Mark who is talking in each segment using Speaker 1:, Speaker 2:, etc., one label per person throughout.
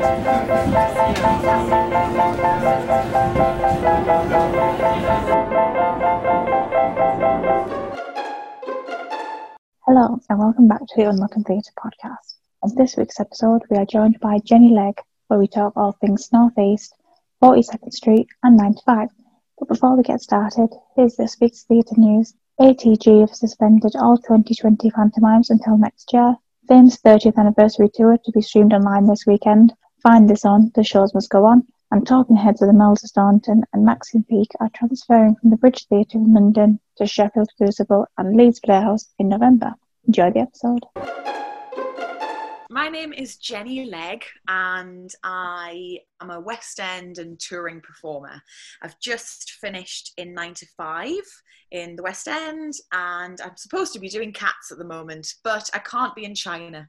Speaker 1: Hello, and welcome back to the Unlocking Theatre podcast. On this week's episode, we are joined by Jenny Legg, where we talk all things North East, 42nd Street, and 9 to 5. But before we get started, here's this week's theatre news. ATG have suspended all 2020 pantomimes until next year. Fame's 30th anniversary tour to be streamed online this weekend. Find this on The Shows Must Go On. And Talking Heads of Imelda Staunton and Maxine Peake are transferring from the Bridge Theatre in London to Sheffield Crucible and Leeds Playhouse in November. Enjoy the episode.
Speaker 2: My name is Jenny Legg, and I am a West End and touring performer. I've just finished in 9 to 5 in the West End, and I'm supposed to be doing cats at the moment, but I can't be in China,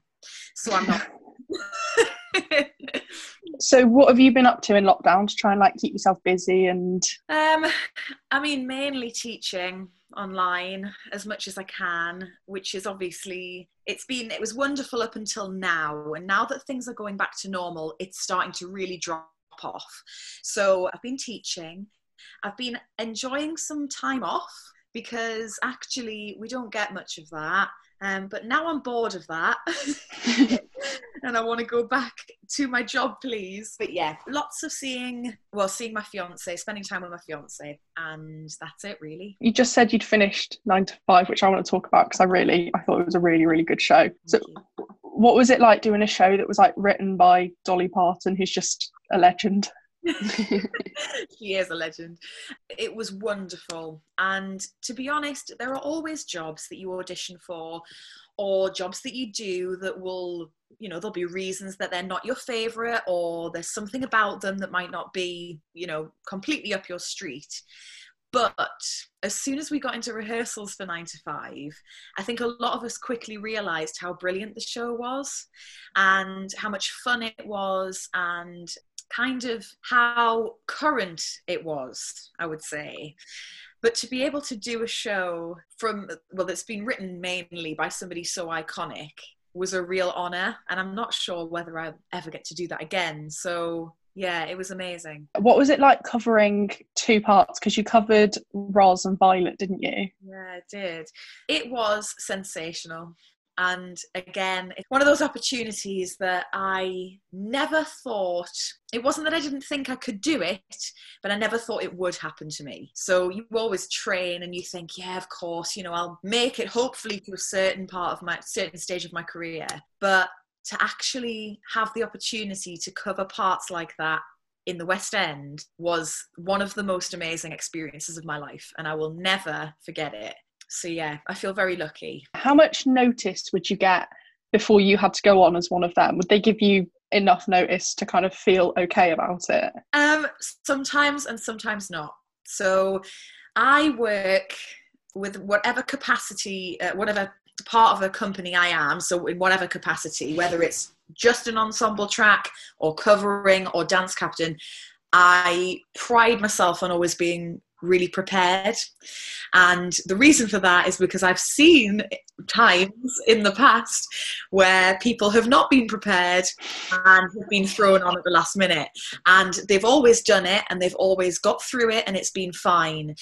Speaker 2: so I'm not.
Speaker 3: So, what have you been up to in lockdown to try and like keep yourself busy and?
Speaker 2: Um, I mean, mainly teaching online as much as I can, which is obviously it's been it was wonderful up until now, and now that things are going back to normal, it's starting to really drop off. So I've been teaching, I've been enjoying some time off because actually we don't get much of that. Um, but now I'm bored of that. and I want to go back to my job, please. But yeah, lots of seeing, well, seeing my fiance, spending time with my fiance, and that's it really.
Speaker 3: You just said you'd finished nine to five, which I want to talk about because I really, I thought it was a really, really good show. So, what was it like doing a show that was like written by Dolly Parton, who's just a legend?
Speaker 2: she is a legend. It was wonderful. And to be honest, there are always jobs that you audition for or jobs that you do that will, you know, there'll be reasons that they're not your favorite or there's something about them that might not be, you know, completely up your street. But as soon as we got into rehearsals for nine to five, I think a lot of us quickly realized how brilliant the show was and how much fun it was and kind of how current it was, I would say. But to be able to do a show from, well, that's been written mainly by somebody so iconic was a real honor. And I'm not sure whether I'll ever get to do that again. So yeah, it was amazing.
Speaker 3: What was it like covering two parts? Because you covered Roz and Violet, didn't you?
Speaker 2: Yeah, I did. It was sensational. And again, it's one of those opportunities that I never thought, it wasn't that I didn't think I could do it, but I never thought it would happen to me. So you always train and you think, yeah, of course, you know, I'll make it hopefully to a certain part of my, certain stage of my career. But to actually have the opportunity to cover parts like that in the West End was one of the most amazing experiences of my life, and I will never forget it. So, yeah, I feel very lucky.
Speaker 3: How much notice would you get before you had to go on as one of them? Would they give you enough notice to kind of feel okay about it?
Speaker 2: Um, sometimes and sometimes not. So, I work with whatever capacity, uh, whatever part of a company I am, so in whatever capacity, whether it's just an ensemble track or covering or dance captain, I pride myself on always being really prepared. And the reason for that is because I've seen times in the past where people have not been prepared and have been thrown on at the last minute. And they've always done it and they've always got through it and it's been fine.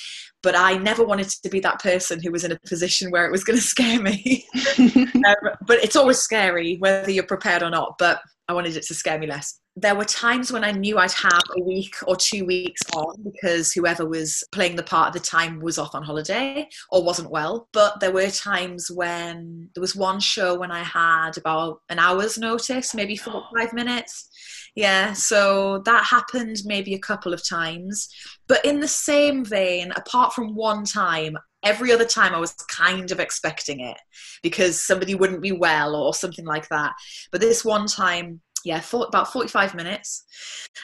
Speaker 2: But I never wanted to be that person who was in a position where it was going to scare me. um, but it's always scary whether you're prepared or not. But I wanted it to scare me less. There were times when I knew I'd have a week or two weeks on because whoever was playing the part at the time was off on holiday or wasn't well. But there were times when there was one show when I had about an hour's notice, maybe four or five minutes. Yeah, so that happened maybe a couple of times. But in the same vein, apart from one time, every other time I was kind of expecting it because somebody wouldn't be well or something like that. But this one time, yeah, for, about 45 minutes.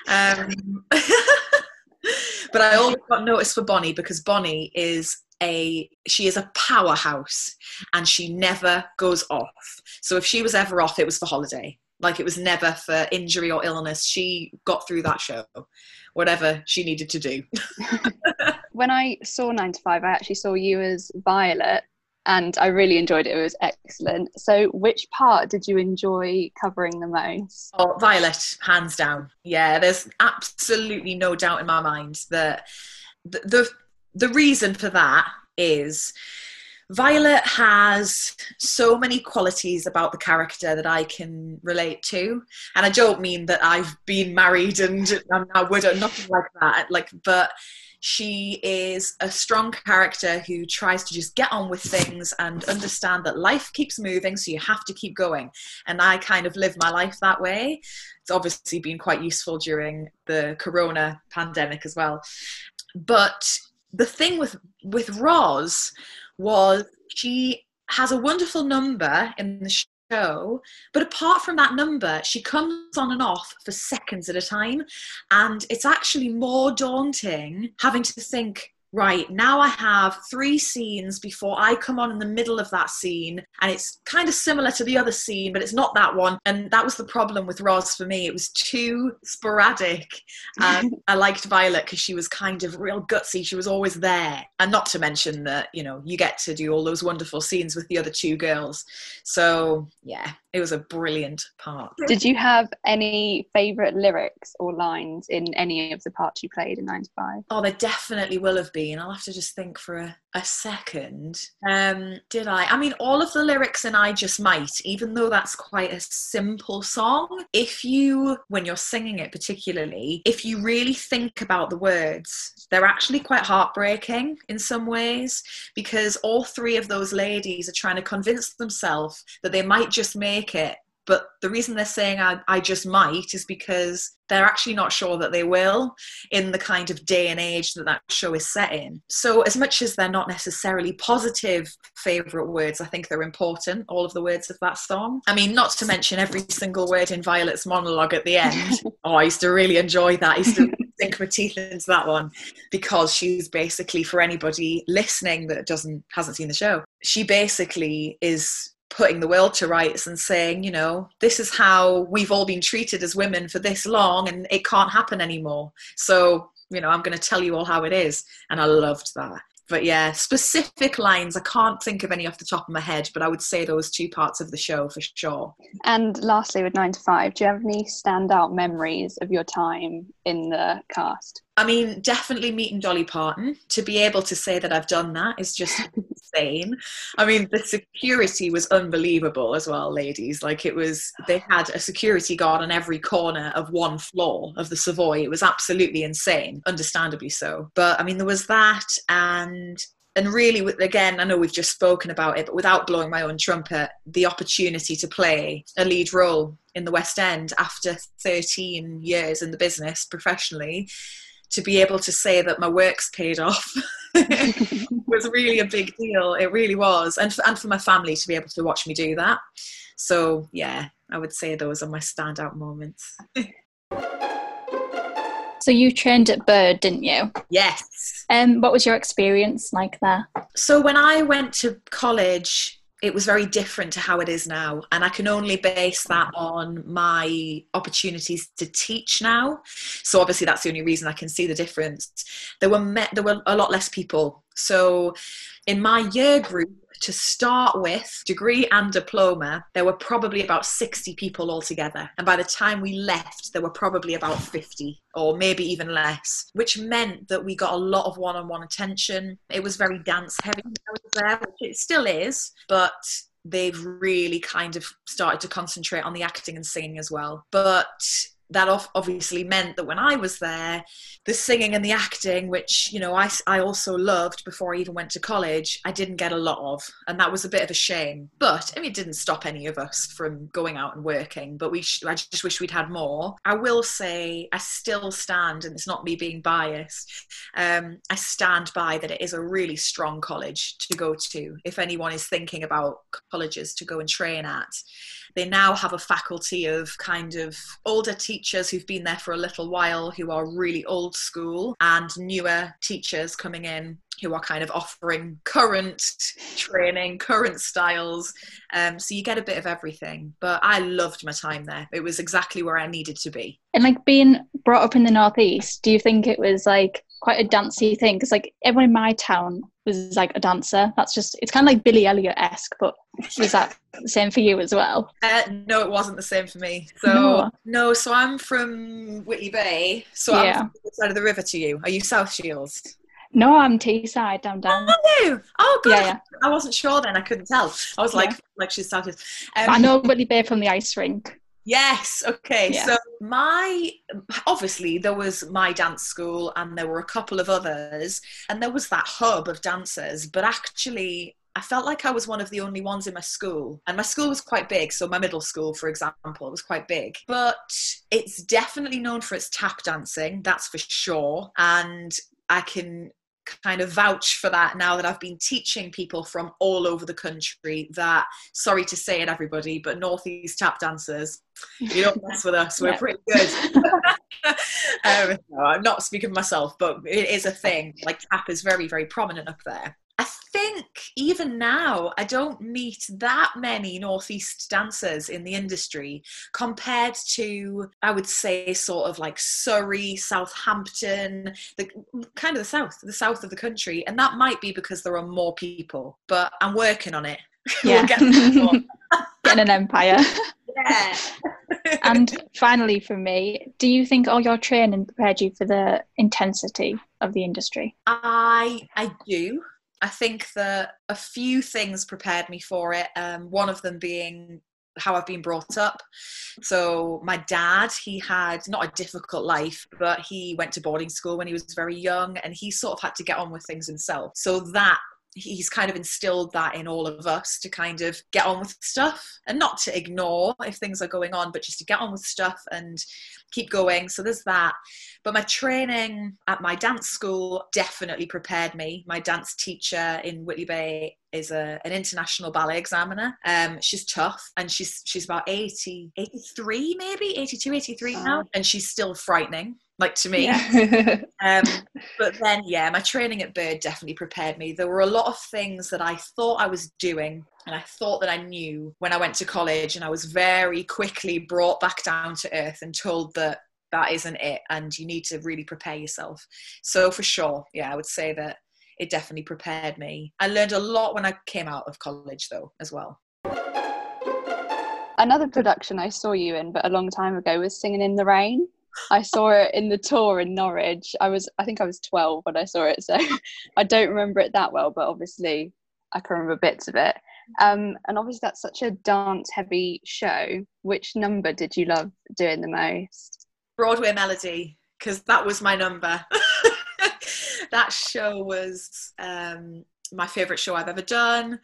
Speaker 2: Um, but I always got noticed for Bonnie because Bonnie is a she is a powerhouse and she never goes off. So if she was ever off, it was for holiday. Like it was never for injury or illness. She got through that show, whatever she needed to do.
Speaker 4: when I saw Nine to Five, I actually saw you as Violet. And I really enjoyed it. It was excellent. So, which part did you enjoy covering the most?
Speaker 2: Oh, Violet, hands down. Yeah, there's absolutely no doubt in my mind that the the, the reason for that is Violet has so many qualities about the character that I can relate to, and I don't mean that I've been married and I'm now widow, nothing like that. Like, but she is a strong character who tries to just get on with things and understand that life keeps moving, so you have to keep going. And I kind of live my life that way. It's obviously been quite useful during the corona pandemic as well. But the thing with with Roz was she has a wonderful number in the show, but apart from that number, she comes on and off for seconds at a time. And it's actually more daunting having to think right, now I have three scenes before I come on in the middle of that scene. And it's kind of similar to the other scene, but it's not that one. And that was the problem with Roz for me. It was too sporadic. Um, I liked Violet because she was kind of real gutsy. She was always there. And not to mention that, you know, you get to do all those wonderful scenes with the other two girls. So, yeah, it was a brilliant part.
Speaker 4: Did you have any favourite lyrics or lines in any of the parts you played in 95?
Speaker 2: Oh, there definitely will have been. I'll have to just think for a, a second. Um, did I? I mean, all of the lyrics in I Just Might, even though that's quite a simple song, if you, when you're singing it particularly, if you really think about the words, they're actually quite heartbreaking in some ways because all three of those ladies are trying to convince themselves that they might just make it but the reason they're saying I, I just might is because they're actually not sure that they will in the kind of day and age that that show is set in. So, as much as they're not necessarily positive favourite words, I think they're important, all of the words of that song. I mean, not to mention every single word in Violet's monologue at the end. oh, I used to really enjoy that. I used to sink my teeth into that one because she's basically, for anybody listening that doesn't hasn't seen the show, she basically is putting the world to rights and saying, you know, this is how we've all been treated as women for this long and it can't happen anymore. So, you know, I'm going to tell you all how it is. And I loved that. But yeah, specific lines, I can't think of any off the top of my head, but I would say those two parts of the show for sure.
Speaker 4: And lastly, with 9 to 5, do you have any standout memories of your time in the cast?
Speaker 2: I mean, definitely meeting Dolly Parton. To be able to say that I've done that is just insane. I mean, the security was unbelievable as well, ladies. Like it was, they had a security guard on every corner of one floor of the Savoy. It was absolutely insane, understandably so. But I mean, there was that, and and really again i know we've just spoken about it but without blowing my own trumpet the opportunity to play a lead role in the west end after 13 years in the business professionally to be able to say that my work's paid off was really a big deal. It really was, and for, and for my family to be able to watch me do that. So yeah, I would say those are my standout moments.
Speaker 1: so you trained at Bird, didn't you?
Speaker 2: Yes.
Speaker 1: And um, what was your experience like there?
Speaker 2: So when I went to college, it was very different to how it is now. And i can only base that on my opportunities to teach now. So obviously that's the only reason i can see the difference. There were met, there were a lot less people. So in my year group to start with, degree and diploma, there were probably about 60 people altogether. And by the time we left, there were probably about 50 or maybe even less, which meant that we got a lot of one on one attention. It was very dance heavy there, which it still is, but they've really kind of started to concentrate on the acting and singing as well. But that obviously meant that when I was there, the singing and the acting, which you know I, I also loved before I even went to college, I didn't get a lot of, and that was a bit of a shame. But I mean, it didn't stop any of us from going out and working. But we, sh- I just wish we'd had more. I will say, I still stand, and it's not me being biased. Um, I stand by that it is a really strong college to go to. If anyone is thinking about colleges to go and train at, they now have a faculty of kind of older teachers who've been there for a little while who are really old school and newer teachers coming in who are kind of offering current training, current styles. Um, so you get a bit of everything. But I loved my time there. It was exactly where I needed to be.
Speaker 1: And like being brought up in the Northeast, do you think it was like quite a dancey thing because like everyone in my town was like a dancer. That's just it's kind of like Billy Elliot esque, but was that the same for you as well?
Speaker 2: Uh, no, it wasn't the same for me. So no, no so I'm from Whitley Bay. So yeah. I'm the side of the river to you. Are you South Shields?
Speaker 1: No, I'm Teesside. down down.
Speaker 2: Oh, oh God. Yeah, yeah. I wasn't sure then. I couldn't tell. I was like, yeah. like she's South. Um,
Speaker 1: I know Whitley Bay from the ice rink.
Speaker 2: Yes. Okay. Yeah. So my obviously there was my dance school and there were a couple of others and there was that hub of dancers, but actually I felt like I was one of the only ones in my school. And my school was quite big. So, my middle school, for example, was quite big. But it's definitely known for its tap dancing, that's for sure. And I can kind of vouch for that now that I've been teaching people from all over the country that, sorry to say it, everybody, but Northeast tap dancers, you don't mess with us. We're yeah. pretty good. um, no, I'm not speaking myself, but it is a thing. Like tap is very, very prominent up there. I think even now I don't meet that many Northeast dancers in the industry compared to, I would say, sort of like Surrey, Southampton, the kind of the south, the south of the country. And that might be because there are more people, but I'm working on it.
Speaker 1: Yeah. we'll Getting an empire.
Speaker 2: Yeah.
Speaker 1: and finally, for me, do you think oh, all your training prepared you for the intensity of the industry?
Speaker 2: I I do. I think that a few things prepared me for it. Um, one of them being how I've been brought up. So my dad, he had not a difficult life, but he went to boarding school when he was very young and he sort of had to get on with things himself. So that he's kind of instilled that in all of us to kind of get on with stuff and not to ignore if things are going on, but just to get on with stuff and keep going. So there's that. But my training at my dance school definitely prepared me. My dance teacher in Whitley Bay is a, an international ballet examiner. Um, she's tough and she's she's about 80, 83 maybe, 82, 83 now. And she's still frightening like to me. Yeah. um, but then, yeah, my training at Bird definitely prepared me. There were a lot of things that I thought I was doing and I thought that I knew when I went to college, and I was very quickly brought back down to earth and told that that isn't it, and you need to really prepare yourself. So, for sure, yeah, I would say that it definitely prepared me. I learned a lot when I came out of college, though, as well.
Speaker 4: Another production I saw you in, but a long time ago, was Singing in the Rain. I saw it in the tour in Norwich. I was, I think I was 12 when I saw it, so I don't remember it that well, but obviously I can remember bits of it. Um, and obviously that's such a dance-heavy show. Which number did you love doing the most?
Speaker 2: Broadway Melody, because that was my number. that show was um, my favorite show I've ever done.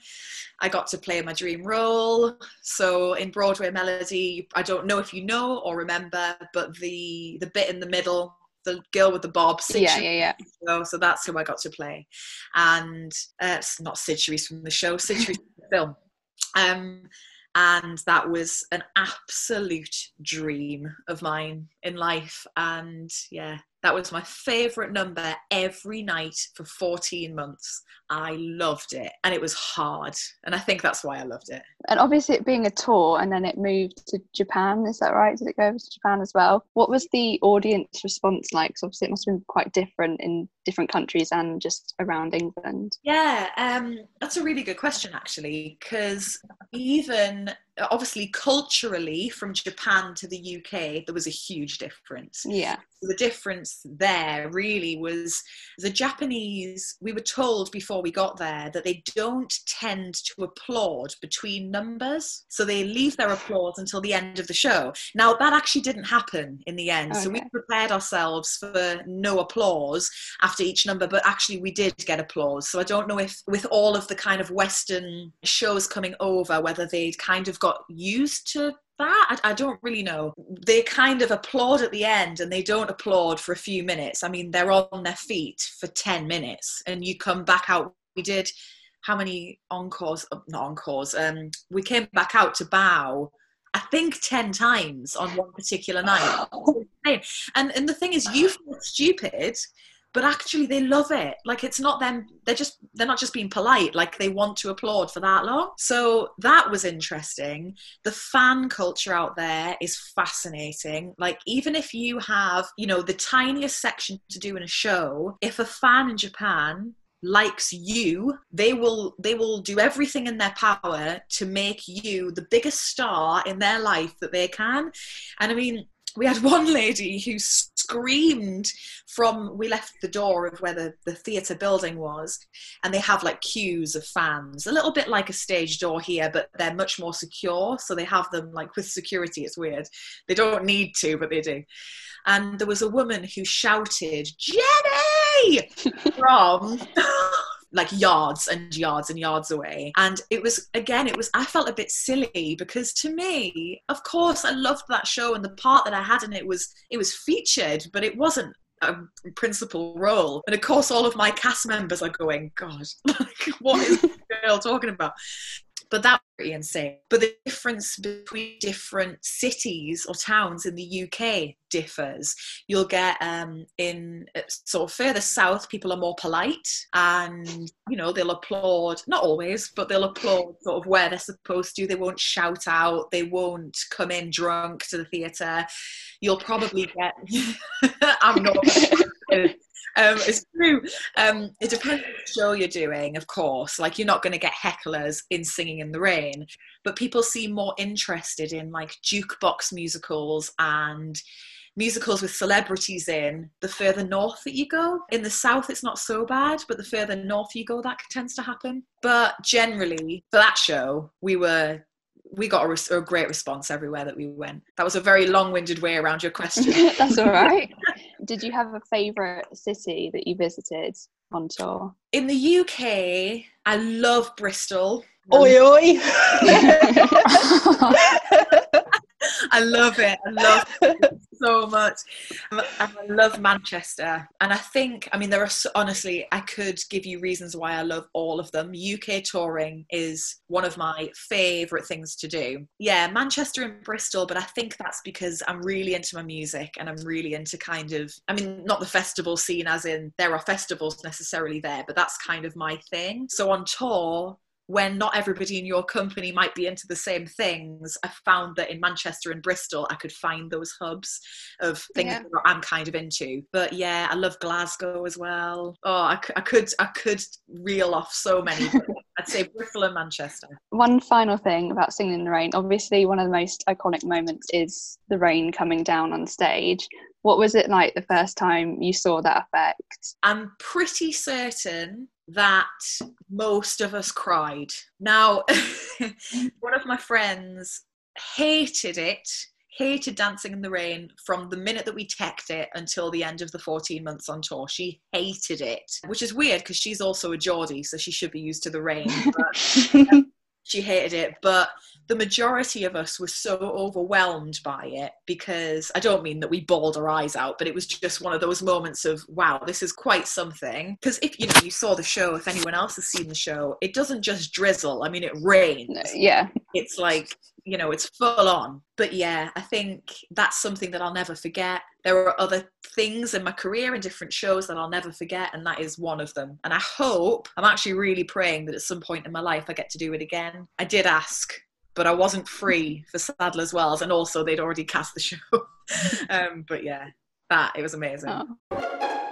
Speaker 2: I got to play my dream role. So in Broadway Melody, I don't know if you know or remember, but the the bit in the middle, the girl with the bob,
Speaker 4: Cyd yeah, yeah, yeah.
Speaker 2: So, so that's who I got to play, and uh, it's not Charisse from the show, Charisse from the film. Um, and that was an absolute dream of mine in life and yeah that was my favorite number every night for 14 months. I loved it and it was hard. And I think that's why I loved it.
Speaker 4: And obviously, it being a tour and then it moved to Japan, is that right? Did it go over to Japan as well? What was the audience response like? Because obviously, it must have been quite different in different countries and just around England.
Speaker 2: Yeah, um, that's a really good question, actually, because even obviously culturally from Japan to the UK, there was a huge difference.
Speaker 4: Yeah.
Speaker 2: The difference there really was the Japanese, we were told before we got there that they don't tend to applaud between numbers. So they leave their applause until the end of the show. Now, that actually didn't happen in the end. Okay. So we prepared ourselves for no applause after each number, but actually we did get applause. So I don't know if with all of the kind of Western shows coming over, whether they'd kind of got used to that I, I, don't really know. They kind of applaud at the end and they don't applaud for a few minutes. I mean they're on their feet for 10 minutes and you come back out. We did how many encores? Uh, not encores um we came back out to bow i think 10 times on one particular night. And and the thing is you feel stupid but actually they love it. Like it's not them they're just they're not just being polite like they want to applaud for that long. So that was interesting. The fan culture out there is fascinating. Like even if you have you know the tiniest section to do in a show if a fan in japan likes you they will they will do everything in their power to make you the biggest star in their life that they can. And i mean we had one lady who screamed from we left the door of where the, the theatre building was and they have like queues of fans. A little bit like a stage door here but they're much more secure so they have them like with security it's weird. They don't need to but they do. And there was a woman who shouted jenny! from like yards and yards and yards away. And it was, again, it was, I felt a bit silly because to me, of course, I loved that show and the part that I had in it was, it was featured, but it wasn't a principal role. And of course, all of my cast members are going, God, like, what is this girl talking about? But that pretty insane. But the difference between different cities or towns in the UK differs. You'll get um, in uh, sort of further south, people are more polite and, you know, they'll applaud, not always, but they'll applaud sort of where they're supposed to. They won't shout out, they won't come in drunk to the theatre. You'll probably get, I'm not. Um, it's true. Um, it depends what show you're doing, of course. Like you're not going to get hecklers in Singing in the Rain, but people seem more interested in like jukebox musicals and musicals with celebrities in the further north that you go. In the south, it's not so bad, but the further north you go, that tends to happen. But generally, for that show, we were we got a, a, great response everywhere that we went. That was a very long-winded way around your question.
Speaker 4: That's all right. Did you have a favourite city that you visited on tour?
Speaker 2: In the UK, I love Bristol.
Speaker 3: Oi, um, oi.
Speaker 2: I love it. I love it so much. Um, I love Manchester. And I think, I mean, there are honestly, I could give you reasons why I love all of them. UK touring is one of my favourite things to do. Yeah, Manchester and Bristol, but I think that's because I'm really into my music and I'm really into kind of, I mean, not the festival scene as in there are festivals necessarily there, but that's kind of my thing. So on tour, when not everybody in your company might be into the same things, I found that in Manchester and Bristol, I could find those hubs of things yeah. that I'm kind of into. But yeah, I love Glasgow as well. Oh, I, I could I could reel off so many. I'd say Bristol and Manchester.
Speaker 4: One final thing about Singing in the Rain. Obviously, one of the most iconic moments is the rain coming down on stage. What was it like the first time you saw that effect?
Speaker 2: I'm pretty certain that most of us cried. Now, one of my friends hated it, hated Dancing in the Rain from the minute that we teched it until the end of the 14 months on tour. She hated it, which is weird because she's also a Geordie, so she should be used to the rain. But, she hated it but the majority of us were so overwhelmed by it because i don't mean that we bawled our eyes out but it was just one of those moments of wow this is quite something. Because if you know you saw the show if anyone else has seen the show it doesn't just drizzle. I mean it rains.
Speaker 4: Yeah.
Speaker 2: It's like you know it's full on but yeah i think that's something that i'll never forget. There are other things in my career and different shows that i'll never forget and that is one of them. And i hope i'm actually really praying that at some point in my life i get to do it again. I did ask but i wasn't free for sadler's wells and also they'd already cast the show. Um, but yeah that it was amazing. Oh.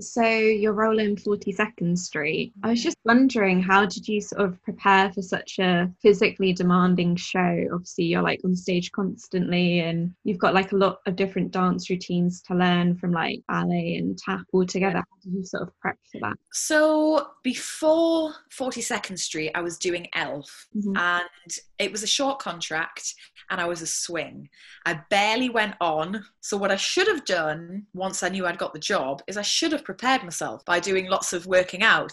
Speaker 5: So your role in 42nd Street. I was just wondering, how did you sort of prepare for such a physically demanding show? Obviously, you're like on stage constantly, and you've got like a lot of different dance routines to learn from like ballet and tap all together. How did you sort of prep for that?
Speaker 2: So before 42nd Street, I was doing Elf, mm-hmm. and it was a short contract and I was a swing. I barely went on. So, what I should have done once I knew I'd got the job is I should have prepared myself by doing lots of working out.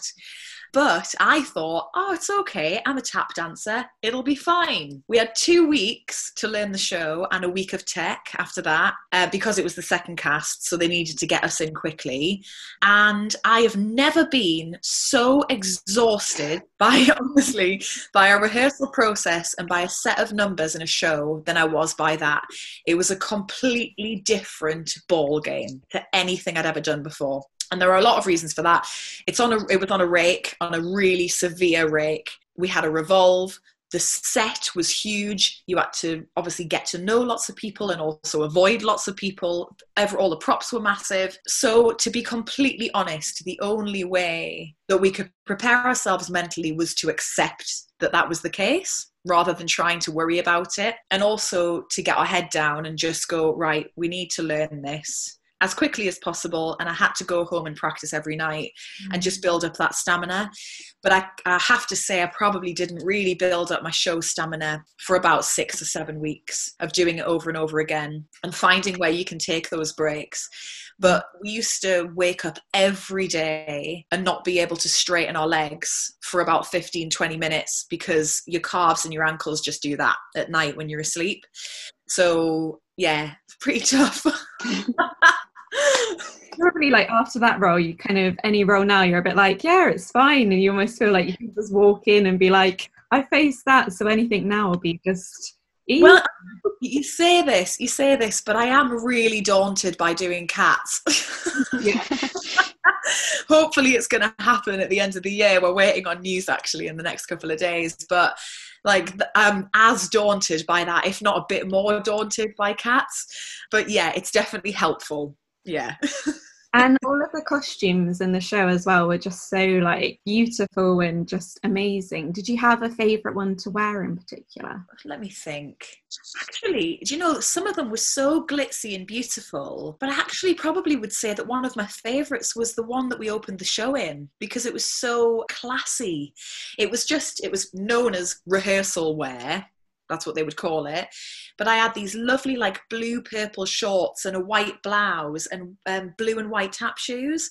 Speaker 2: But I thought, oh, it's okay. I'm a tap dancer. It'll be fine. We had two weeks to learn the show and a week of tech after that uh, because it was the second cast. So they needed to get us in quickly. And I have never been so exhausted by, honestly, by a rehearsal process and by a set of numbers in a show than I was by that. It was a completely different ball game to anything I'd ever done before and there are a lot of reasons for that. It's on a it was on a rake on a really severe rake. We had a revolve. The set was huge. You had to obviously get to know lots of people and also avoid lots of people. Ever, all the props were massive. So to be completely honest the only way that we could prepare ourselves mentally was to accept that that was the case rather than trying to worry about it. And also to get our head down and just go right we need to learn this as quickly as possible and i had to go home and practice every night mm-hmm. and just mm. build up that stamina but I, I, have to say i probably didn't really build up my show stamina for about six or seven weeks of doing it over and over again and finding where you can take those breaks but we used to wake up every day and not be able to straighten our legs for about 15 20 minutes because your calves and your ankles just do that at night when you're asleep so yeah pretty tough
Speaker 5: probably like after that role, you kind of any role now, you're a bit like, yeah, it's fine, and you almost feel like you can just walk in and be like, I faced that, so anything now will be just. Easy.
Speaker 2: Well, you say this, you say this, but I am really daunted by doing cats. Hopefully, it's going to happen at the end of the year. We're waiting on news actually in the next couple of days, but like I'm as daunted by that, if not a bit more daunted by cats. But yeah, it's definitely helpful yeah.
Speaker 5: And all of the costumes in the show as well were just so like beautiful and just amazing. Did you have a favorite one to wear in particular?
Speaker 2: Let me think. Actually do you know some of them were so glitzy and beautiful but i actually probably would say that one of my favorites was the one that we opened the show in because it was so classy. It was just it was known as rehearsal wear that's what they would call it. But I had these lovely, like blue purple shorts and a white blouse and um, blue and white tap shoes,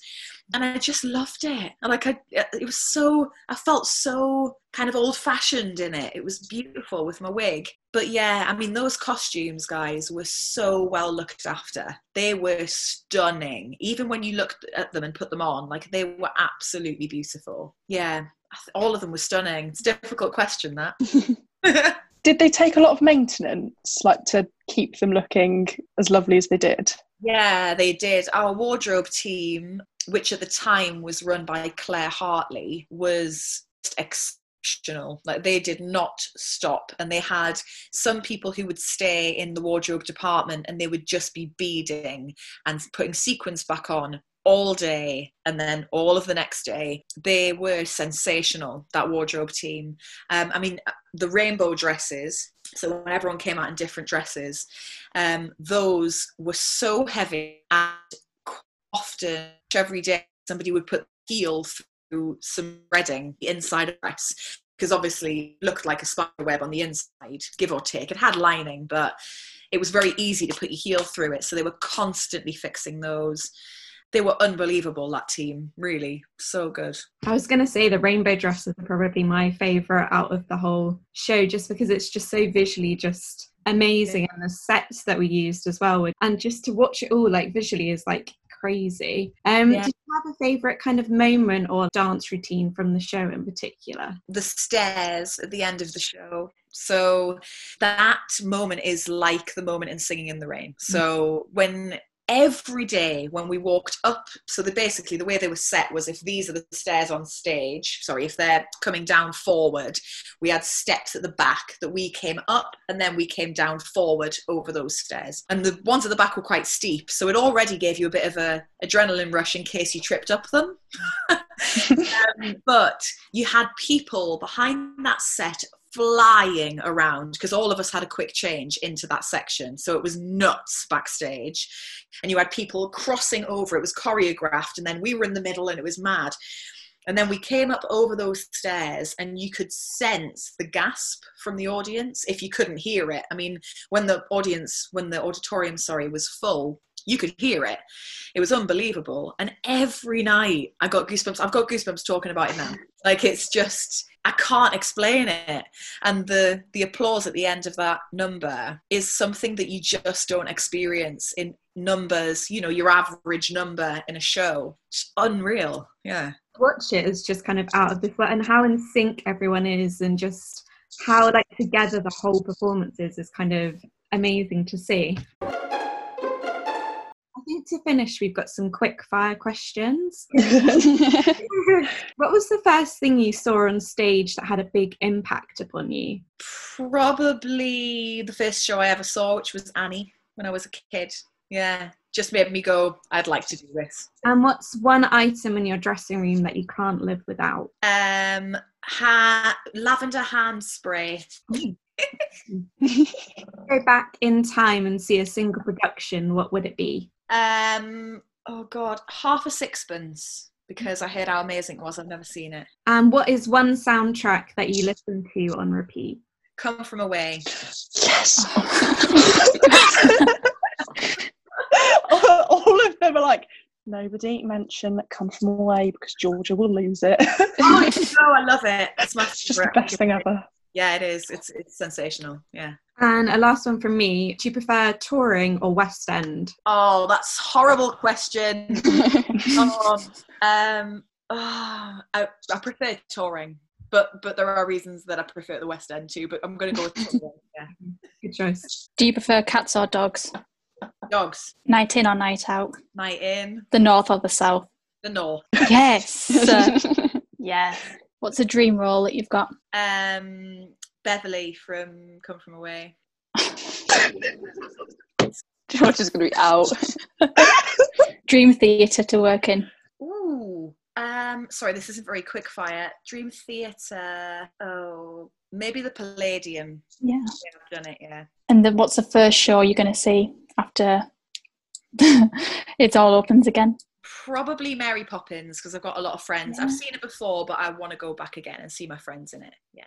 Speaker 2: and I just loved it. And like I, it was so, I felt so kind of old fashioned in it. It was beautiful with my wig. But yeah, I mean, those costumes, guys, were so well looked after. They were stunning. Even when you looked at them and put them on, like they were absolutely beautiful. Yeah, all of them were stunning. It's a difficult question, that.
Speaker 3: did they take a lot of maintenance like to keep them looking as lovely as they did?
Speaker 2: Yeah they did. Our wardrobe team which at the time was run by claire hartley was exceptional. Like they did not stop and they had some people who would stay in the wardrobe department and they would just be beading and putting sequins back on all day and then all of the next day. They were sensational, that wardrobe team. Um, I mean, the rainbow dresses, so when everyone came out in different dresses, um, those were so heavy and often every day somebody would put heel through some threading inside a dress because obviously looked like a spider web on the inside, give or take. It had lining, but it was very easy to put your heel through it. So they were constantly fixing those they were unbelievable that team. Really so good.
Speaker 5: I was going to say the rainbow dresses are probably my favorite out of the whole show just because it's just so visually just amazing and the sets that we used as well and just to watch it all like visually is like crazy. Um yeah. did you have a favorite kind of moment or dance routine from the show in particular?
Speaker 2: The stairs at the end of the show. So that moment is like the moment in singing in the rain. So when every day when we walked up. So the basically the way they were set was if these are the stairs on stage sorry if they're coming down forward we had steps at the back that we came up and then we came down forward over those stairs. And the ones at the back were quite steep so it already gave you a bit of a adrenaline rush in case you tripped up them. Um, but you had people behind that set flying around because all of us had a quick change into that section. So it was nuts backstage. And you had people crossing over. It was choreographed. And then we were in the middle and it was mad. And then we came up over those stairs and you could sense the gasp from the audience if you couldn't hear it. I mean, when the audience, when the auditorium, sorry, was full, you could hear it. It was unbelievable. And every night I got goosebumps. I've got goosebumps talking about it now. Like it's just I can't explain it. And the the applause at the end of that number is something that you just don't experience in numbers, you know, your average number in a show. It's unreal. Yeah.
Speaker 5: Watch it as just kind of out of this world and how in sync everyone is and just how like together the whole performance is is kind of amazing to see. I think to finish, we've got some quick fire questions. what was the first thing you saw on stage that had a big impact upon you?
Speaker 2: Probably the first show I ever saw, which was Annie when I was a kid. Yeah, just made me go, I'd like to do this.
Speaker 5: And what's one item in your dressing room that you can't live without?
Speaker 2: Um, ha- lavender hand spray.
Speaker 5: Go back in time and see a single production, what would it be?
Speaker 2: Um, oh God, half a sixpence because I heard how amazing it was. I've never seen it.
Speaker 5: And what is one soundtrack that you listen to on repeat?
Speaker 2: Come from away.
Speaker 3: Yes. All of them are like, nobody mention that come from away because Georgia will lose it.
Speaker 2: Oh no, I love it. It's my
Speaker 3: it's just the best thing ever.
Speaker 2: Yeah, it is. It's it's sensational. Yeah.
Speaker 5: And a last one from me. Do you prefer touring or West End?
Speaker 2: Oh, that's horrible question. oh, um, oh, I, I prefer touring, but but there are reasons that I prefer the West End too. But I'm going to go with touring. Yeah.
Speaker 5: Good choice.
Speaker 1: Do you prefer cats or dogs?
Speaker 2: Dogs,
Speaker 1: Night in or night out?
Speaker 2: night in
Speaker 1: The north or the south?
Speaker 2: the north.
Speaker 1: Yes. yeah. What's a dream role that you've got?
Speaker 2: Um, Beverly from Come From Away.
Speaker 4: George is going to be out.
Speaker 1: Dream theatre to work in?
Speaker 2: Ooh. Um, sorry, this isn't very quick fire. Dream Theatre. Oh, maybe the Palladium.
Speaker 1: Yeah.
Speaker 2: Yeah, I've done it. Yeah.
Speaker 1: And then what's the first show you're going to see after it all opens again?
Speaker 2: Probably Mary Poppins because I've got a lot of friends.
Speaker 1: Yeah.
Speaker 2: I've seen it before, but I want to go back again and see my friends in it. Yeah.